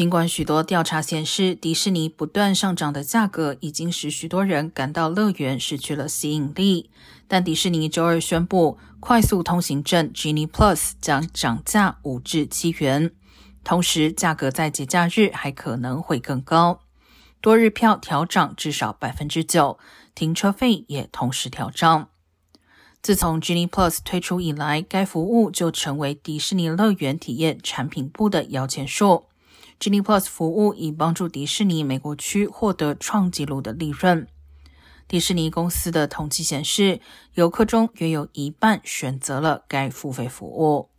尽管许多调查显示，迪士尼不断上涨的价格已经使许多人感到乐园失去了吸引力，但迪士尼周二宣布，快速通行证 Genie Plus 将涨价五至七元，同时价格在节假日还可能会更高。多日票调涨至少百分之九，停车费也同时调涨。自从 Genie Plus 推出以来，该服务就成为迪士尼乐园体验产品部的摇钱树。Genie Plus 服务已帮助迪士尼美国区获得创纪录的利润。迪士尼公司的统计显示，游客中约有一半选择了该付费服务。